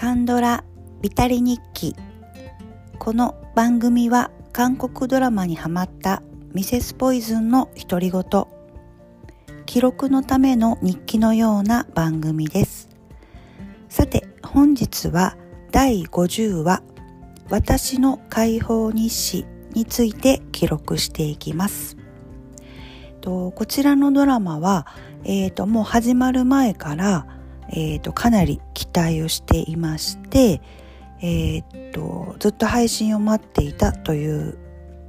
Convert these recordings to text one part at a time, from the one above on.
カンドラビタリ日記。この番組は韓国ドラマにハマったミセスポイズンの独り言。記録のための日記のような番組です。さて本日は第50話私の解放日誌について記録していきます。とこちらのドラマは、えーと、もう始まる前からえーと、かなり期待をしていまして、えーと、ずっと配信を待っていたという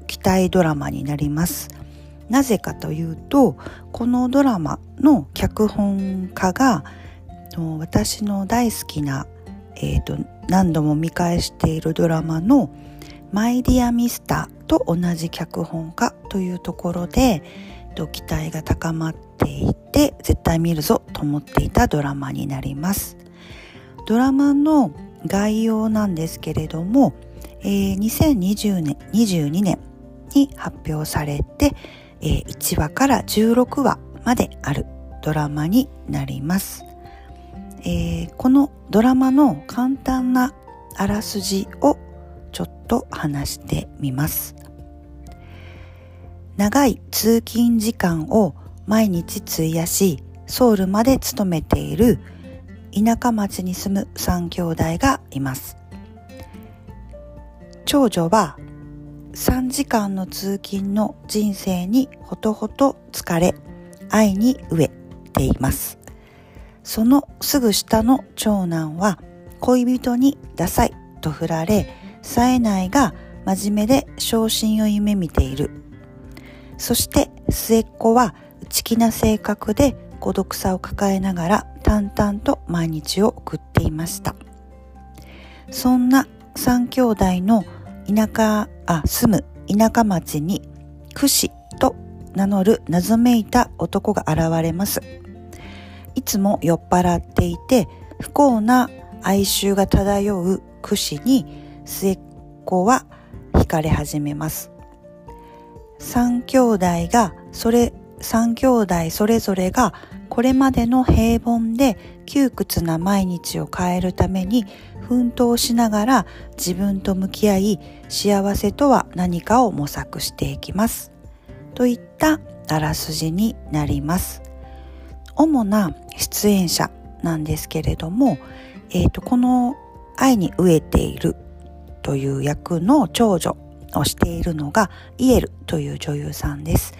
期待ドラマになります。なぜかというとこのドラマの脚本家が私の大好きな、えーと、何度も見返しているドラマの「マイ・ディア・ミスター」と同じ脚本家というところで期待が高まっていてて絶対見るぞと思っていたドラマになります。ドラマの概要なんですけれども、えー、2020年22年に発表されて、えー、1話から16話まであるドラマになります、えー、このドラマの簡単なあらすじをちょっと話してみます。長い通勤時間を毎日費やしソウルまで勤めている田舎町に住む3兄弟がいます。長女は3時間の通勤の人生にほとほと疲れ愛に飢えています。そのすぐ下の長男は恋人にダサいと振られ冴えないが真面目で昇進を夢見ている。そして末っ子は内気な性格で孤独さを抱えながら淡々と毎日を送っていました。そんな三兄弟の田舎あ住む田舎町にクシと名乗る謎めいた男が現れます。いつも酔っ払っていて不幸な哀愁が漂うクシに末っ子は惹かれ始めます。三兄弟がそれ三兄弟それぞれがこれまでの平凡で窮屈な毎日を変えるために奮闘しながら自分と向き合い幸せとは何かを模索していきますといったあらすじになります主な出演者なんですけれども、えーと、この愛に飢えているという役の長女をしているのがイエルという女優さんです。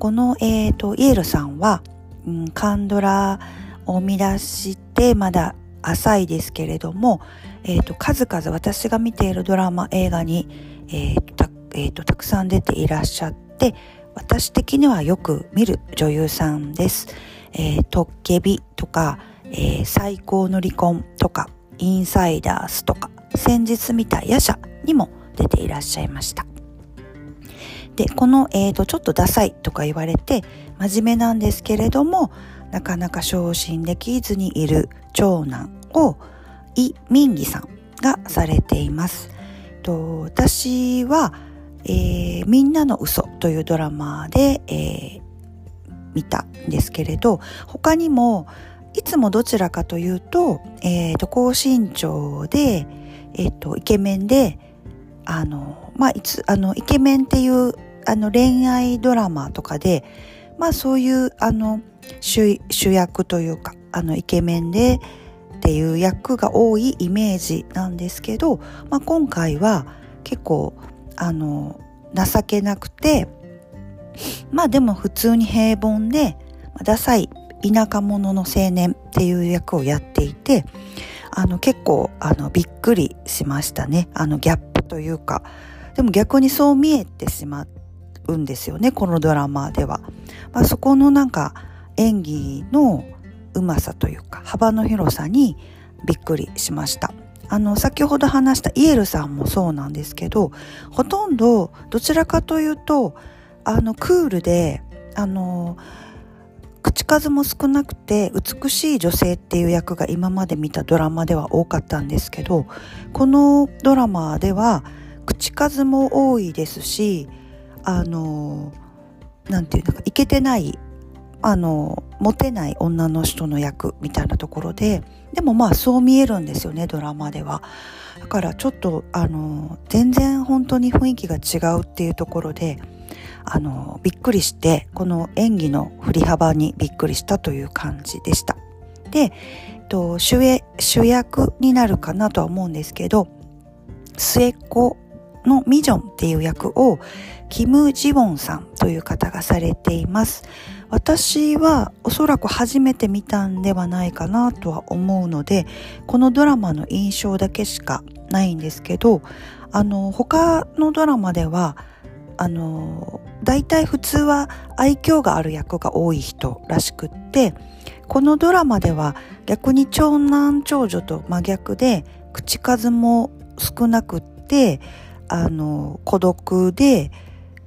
この、えーと、イエルさんは、うん、カンドラを見出してまだ浅いですけれども、えーと、数々私が見ているドラマ映画に、えーたえーと、たくさん出ていらっしゃって私的にはよく見る女優さんです。えー、トッケビとか、えー、最高の離婚とかインサイダースとか先日見た夜叉にも出ていらっしゃいました。で、この、えーと、ちょっとダサいとか言われて、真面目なんですけれども、なかなか昇進できずにいる長男を、イ・ミンギさんがされています。と私は、えー、みんなの嘘というドラマで、えー、見たんですけれど、他にも、いつもどちらかというと、えー、と、高身長で、えっ、と、イケメンで、あの、まあ、いつ、あの、イケメンっていう、あの、恋愛ドラマとかで、まあ、そういう、あの、主役というか、あの、イケメンでっていう役が多いイメージなんですけど、まあ、今回は結構、あの、情けなくて、まあでも普通に平凡で、ダサい田舎者の青年っていう役をやっていて、あの結構あのびっくりしましたね。あのギャップというか。でも逆にそう見えてしまうんですよね、このドラマでは。まあ、そこのなんか演技のうまさというか幅の広さにびっくりしました。あの、先ほど話したイエルさんもそうなんですけど、ほとんどどちらかというと、あの、クールで、あの、口数も少なくて美しい女性っていう役が今まで見たドラマでは多かったんですけどこのドラマでは口数も多いですしあのなんていうのかいけてないあのモテない女の人の役みたいなところででもまあそう見えるんですよねドラマでは。だからちょっとあの全然本当に雰囲気が違うっていうところであのびっくりしてこの演技の振り幅にびっくりしたという感じでしたでと主主役になるかなとは思うんですけど末っ子のミジョンっていう役をキム・ジボンさんという方がされています。私はおそらく初めて見たんではないかなとは思うので、このドラマの印象だけしかないんですけど、あの、他のドラマでは、あの、大体普通は愛嬌がある役が多い人らしくって、このドラマでは逆に長男長女と真逆で口数も少なくってあの孤独で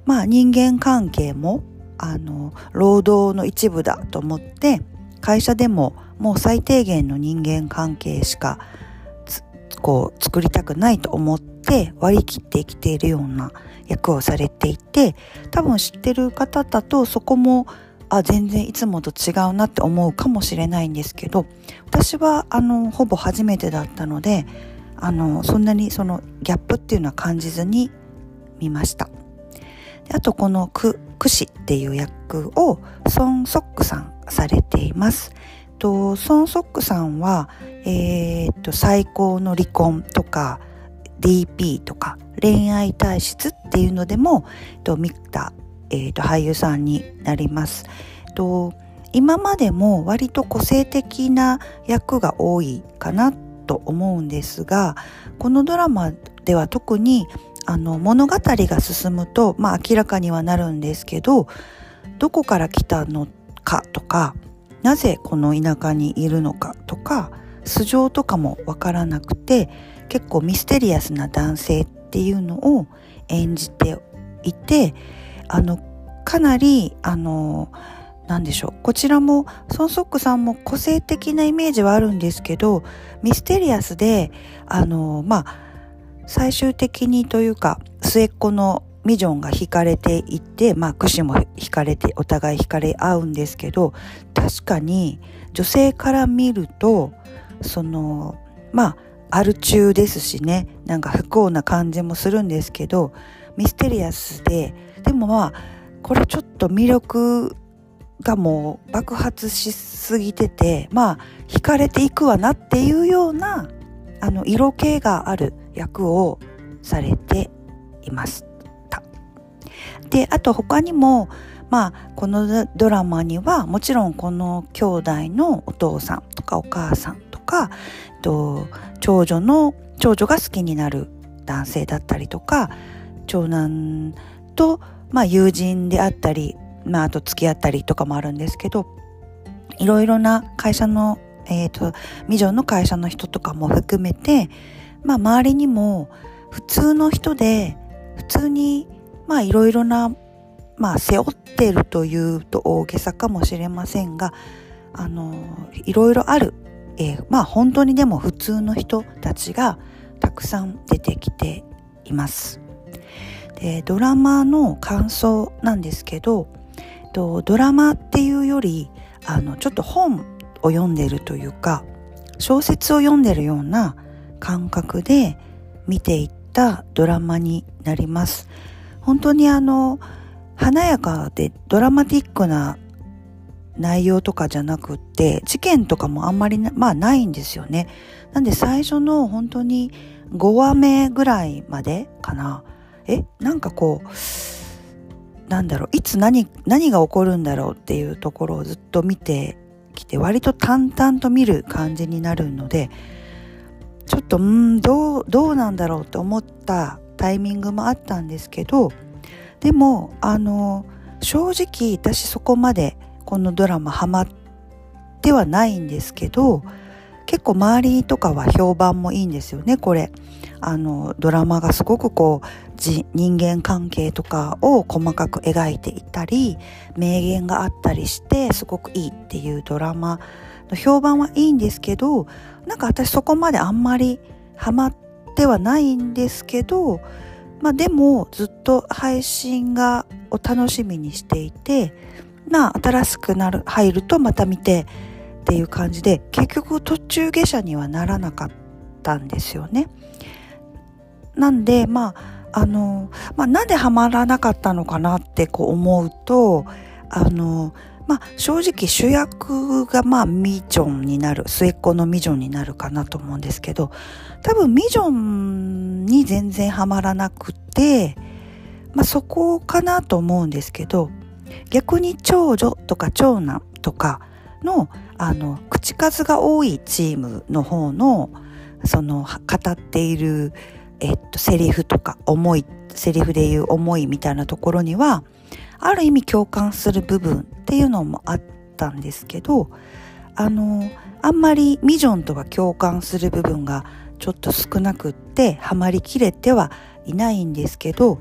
まあ人間関係もあの労働の一部だと思って会社でももう最低限の人間関係しかこう作りたくないと思って割り切って生きているような役をされていて多分知ってる方だとそこもあ全然いつもと違うなって思うかもしれないんですけど私はあのほぼ初めてだったのであのそんなにそのギャップっていうのは感じずに見ました。あとこのククシっていう役をソン・ソックさんされています。とソン・ソックさんは、えー、っと最高の離婚とか DP とか恋愛体質っていうのでも、えっと、見たえーと、俳優さんになります。と今までも割と個性的な役が多いかなと思うんですがこのドラマでは特にあの物語が進むと、まあ、明らかにはなるんですけどどこから来たのかとかなぜこの田舎にいるのかとか素性とかもわからなくて結構ミステリアスな男性っていうのを演じていてあのかなりあのなんでしょうこちらもソンソックさんも個性的なイメージはあるんですけどミステリアスであのまあ最終的にというか末っ子のミジョンが惹かれていって、まあ、クシも惹かれて、お互い惹かれ合うんですけど、確かに女性から見ると、その、まあ、アル中ですしね、なんか不幸な感じもするんですけど、ミステリアスで、でもまあこれちょっと魅力がもう爆発しすぎててまあ惹かれていくわなっていうようなあの色気がある役をされていました。であと他にもまあこのドラマにはもちろんこの兄弟のお父さんとかお母さんとかと長女の長女が好きになる男性だったりとか長男とまあ友人であったり、まああと付き合ったりとかもあるんですけど、いろいろな会社の、えっ、ー、と、ミジョンの会社の人とかも含めて、まあ周りにも普通の人で、普通に、まあいろいろな、まあ背負ってるというと大げさかもしれませんが、あの、いろいろある、えー、まあ本当にでも普通の人たちがたくさん出てきています。でドラマの感想なんですけどドラマっていうよりあのちょっと本を読んでるというか小説を読んでるような感覚で見ていったドラマになります本当にあの華やかでドラマティックな内容とかじゃなくって事件とかもあんまりまあないんですよね。なんで最初の本当に5話目ぐらいまでかな。えなんかこうなんだろういつ何何が起こるんだろうっていうところをずっと見てきて割と淡々と見る感じになるのでちょっとうんどうどうなんだろうと思ったタイミングもあったんですけどでもあの正直私そこまでこのドラマハマってはないんですけど結構周りとかは評判もいいんですよねこれ。あのドラマがすごくこう人間関係とかを細かく描いていたり名言があったりしてすごくいいっていうドラマの評判はいいんですけどなんか私そこまであんまりハマってはないんですけどまあでもずっと配信がを楽しみにしていてな新しくなる入るとまた見てっていう感じで結局途中下車にはならなかったんですよね。なんでまああの、まあ、なんでハマらなかったのかなってこう思うとあのまあ、正直主役がまあミジョンになる末っ子のミジョンになるかなと思うんですけど多分ミジョンに全然ハマらなくて、まあ、そこかなと思うんですけど逆に長女とか長男とかのあの口数が多いチームの方のその語っている、えっと、セリフとか思いセリフでいう思いみたいなところにはある意味共感する部分っていうのもあったんですけどあのあんまりミジョンとは共感する部分がちょっと少なくってハマりきれてはいないんですけど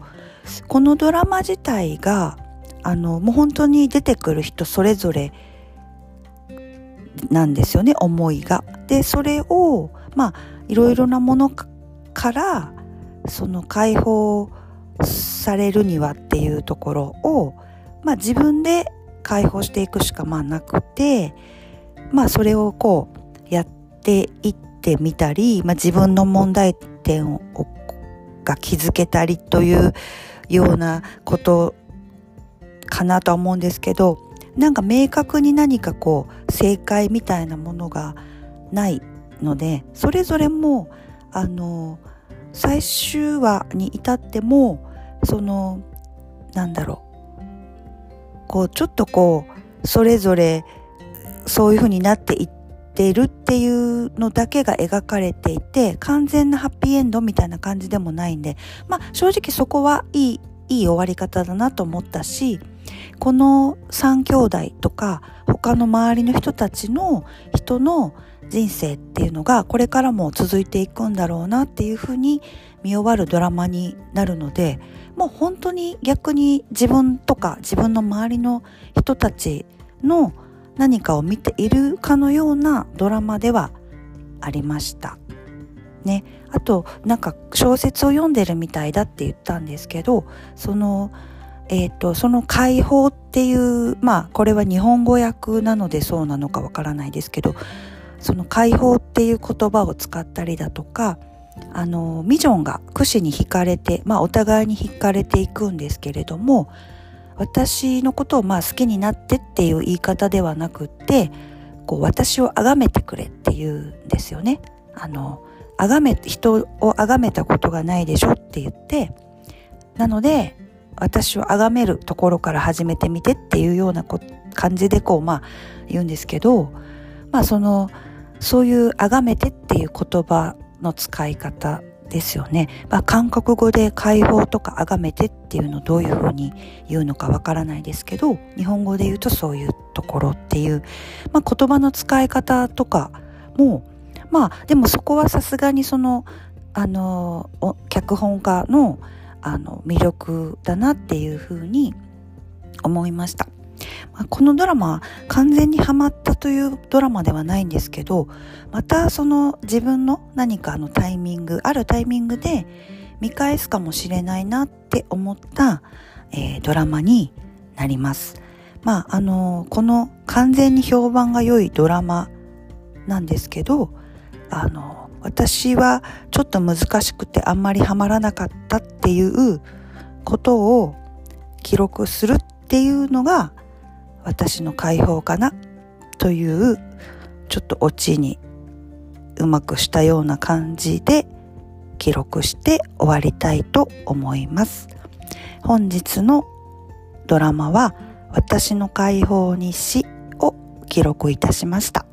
このドラマ自体があのもう本当に出てくる人それぞれなんですよね思いが。でそれをまあいろいろなものからその解放されるにはっていうところを、まあ、自分で解放していくしかまあなくて、まあ、それをこうやっていってみたり、まあ、自分の問題点をが気づけたりというようなことかなとは思うんですけどなんか明確に何かこう正解みたいなものがないのでそれぞれもあの最終話に至ってもそのなんだろう。こうちょっとこうそれぞれそういう風になっていってるっていうのだけが描かれていて完全なハッピーエンドみたいな感じでもないんでまあ正直そこはいいいい終わり方だなと思ったしこの3兄弟とか他の周りの人たちの人の人生っていうのがこれからも続いていくんだろうなっていうふうに見終わるドラマになるのでもう本当に逆に自分とか自分の周りの人たちの何かを見ているかのようなドラマではありました。ね、あとなんか小説を読んでるみたいだって言ったんですけどそのえっ、ー、とその解放っていうまあこれは日本語訳なのでそうなのかわからないですけどその解放っていう言葉を使ったりだとかあのミジョンが櫛に惹かれて、まあ、お互いに惹かれていくんですけれども私のことをまあ好きになってっていう言い方ではなくってこう私を崇めてくれっていうんですよね。あの崇め人を崇めたことがないでしょって言ってなので私を崇めるところから始めてみてっていうような感じでこうまあ言うんですけどまあそのそういう崇めてっていう言葉の使い方ですよね。まあ、韓国語で解放とか崇めてっていうのをどういうふうに言うのかわからないですけど、日本語で言うとそういうところっていう、まあ、言葉の使い方とかも、まあ、でもそこはさすがにその、あの、脚本家の、あの、魅力だなっていうふうに思いました。まこのドラマ完全にハマったというドラマではないんですけどまたその自分の何かのタイミングあるタイミングで見返すかもしれないなって思った、えー、ドラマになります。まああのこの完全に評判が良いドラマなんですけどあの私はちょっと難しくてあんまりハマらなかったっていうことを記録するっていうのが私の解放かな？というちょっとオチにうまくしたような感じで記録して終わりたいと思います。本日のドラマは私の解放日誌を記録いたしました。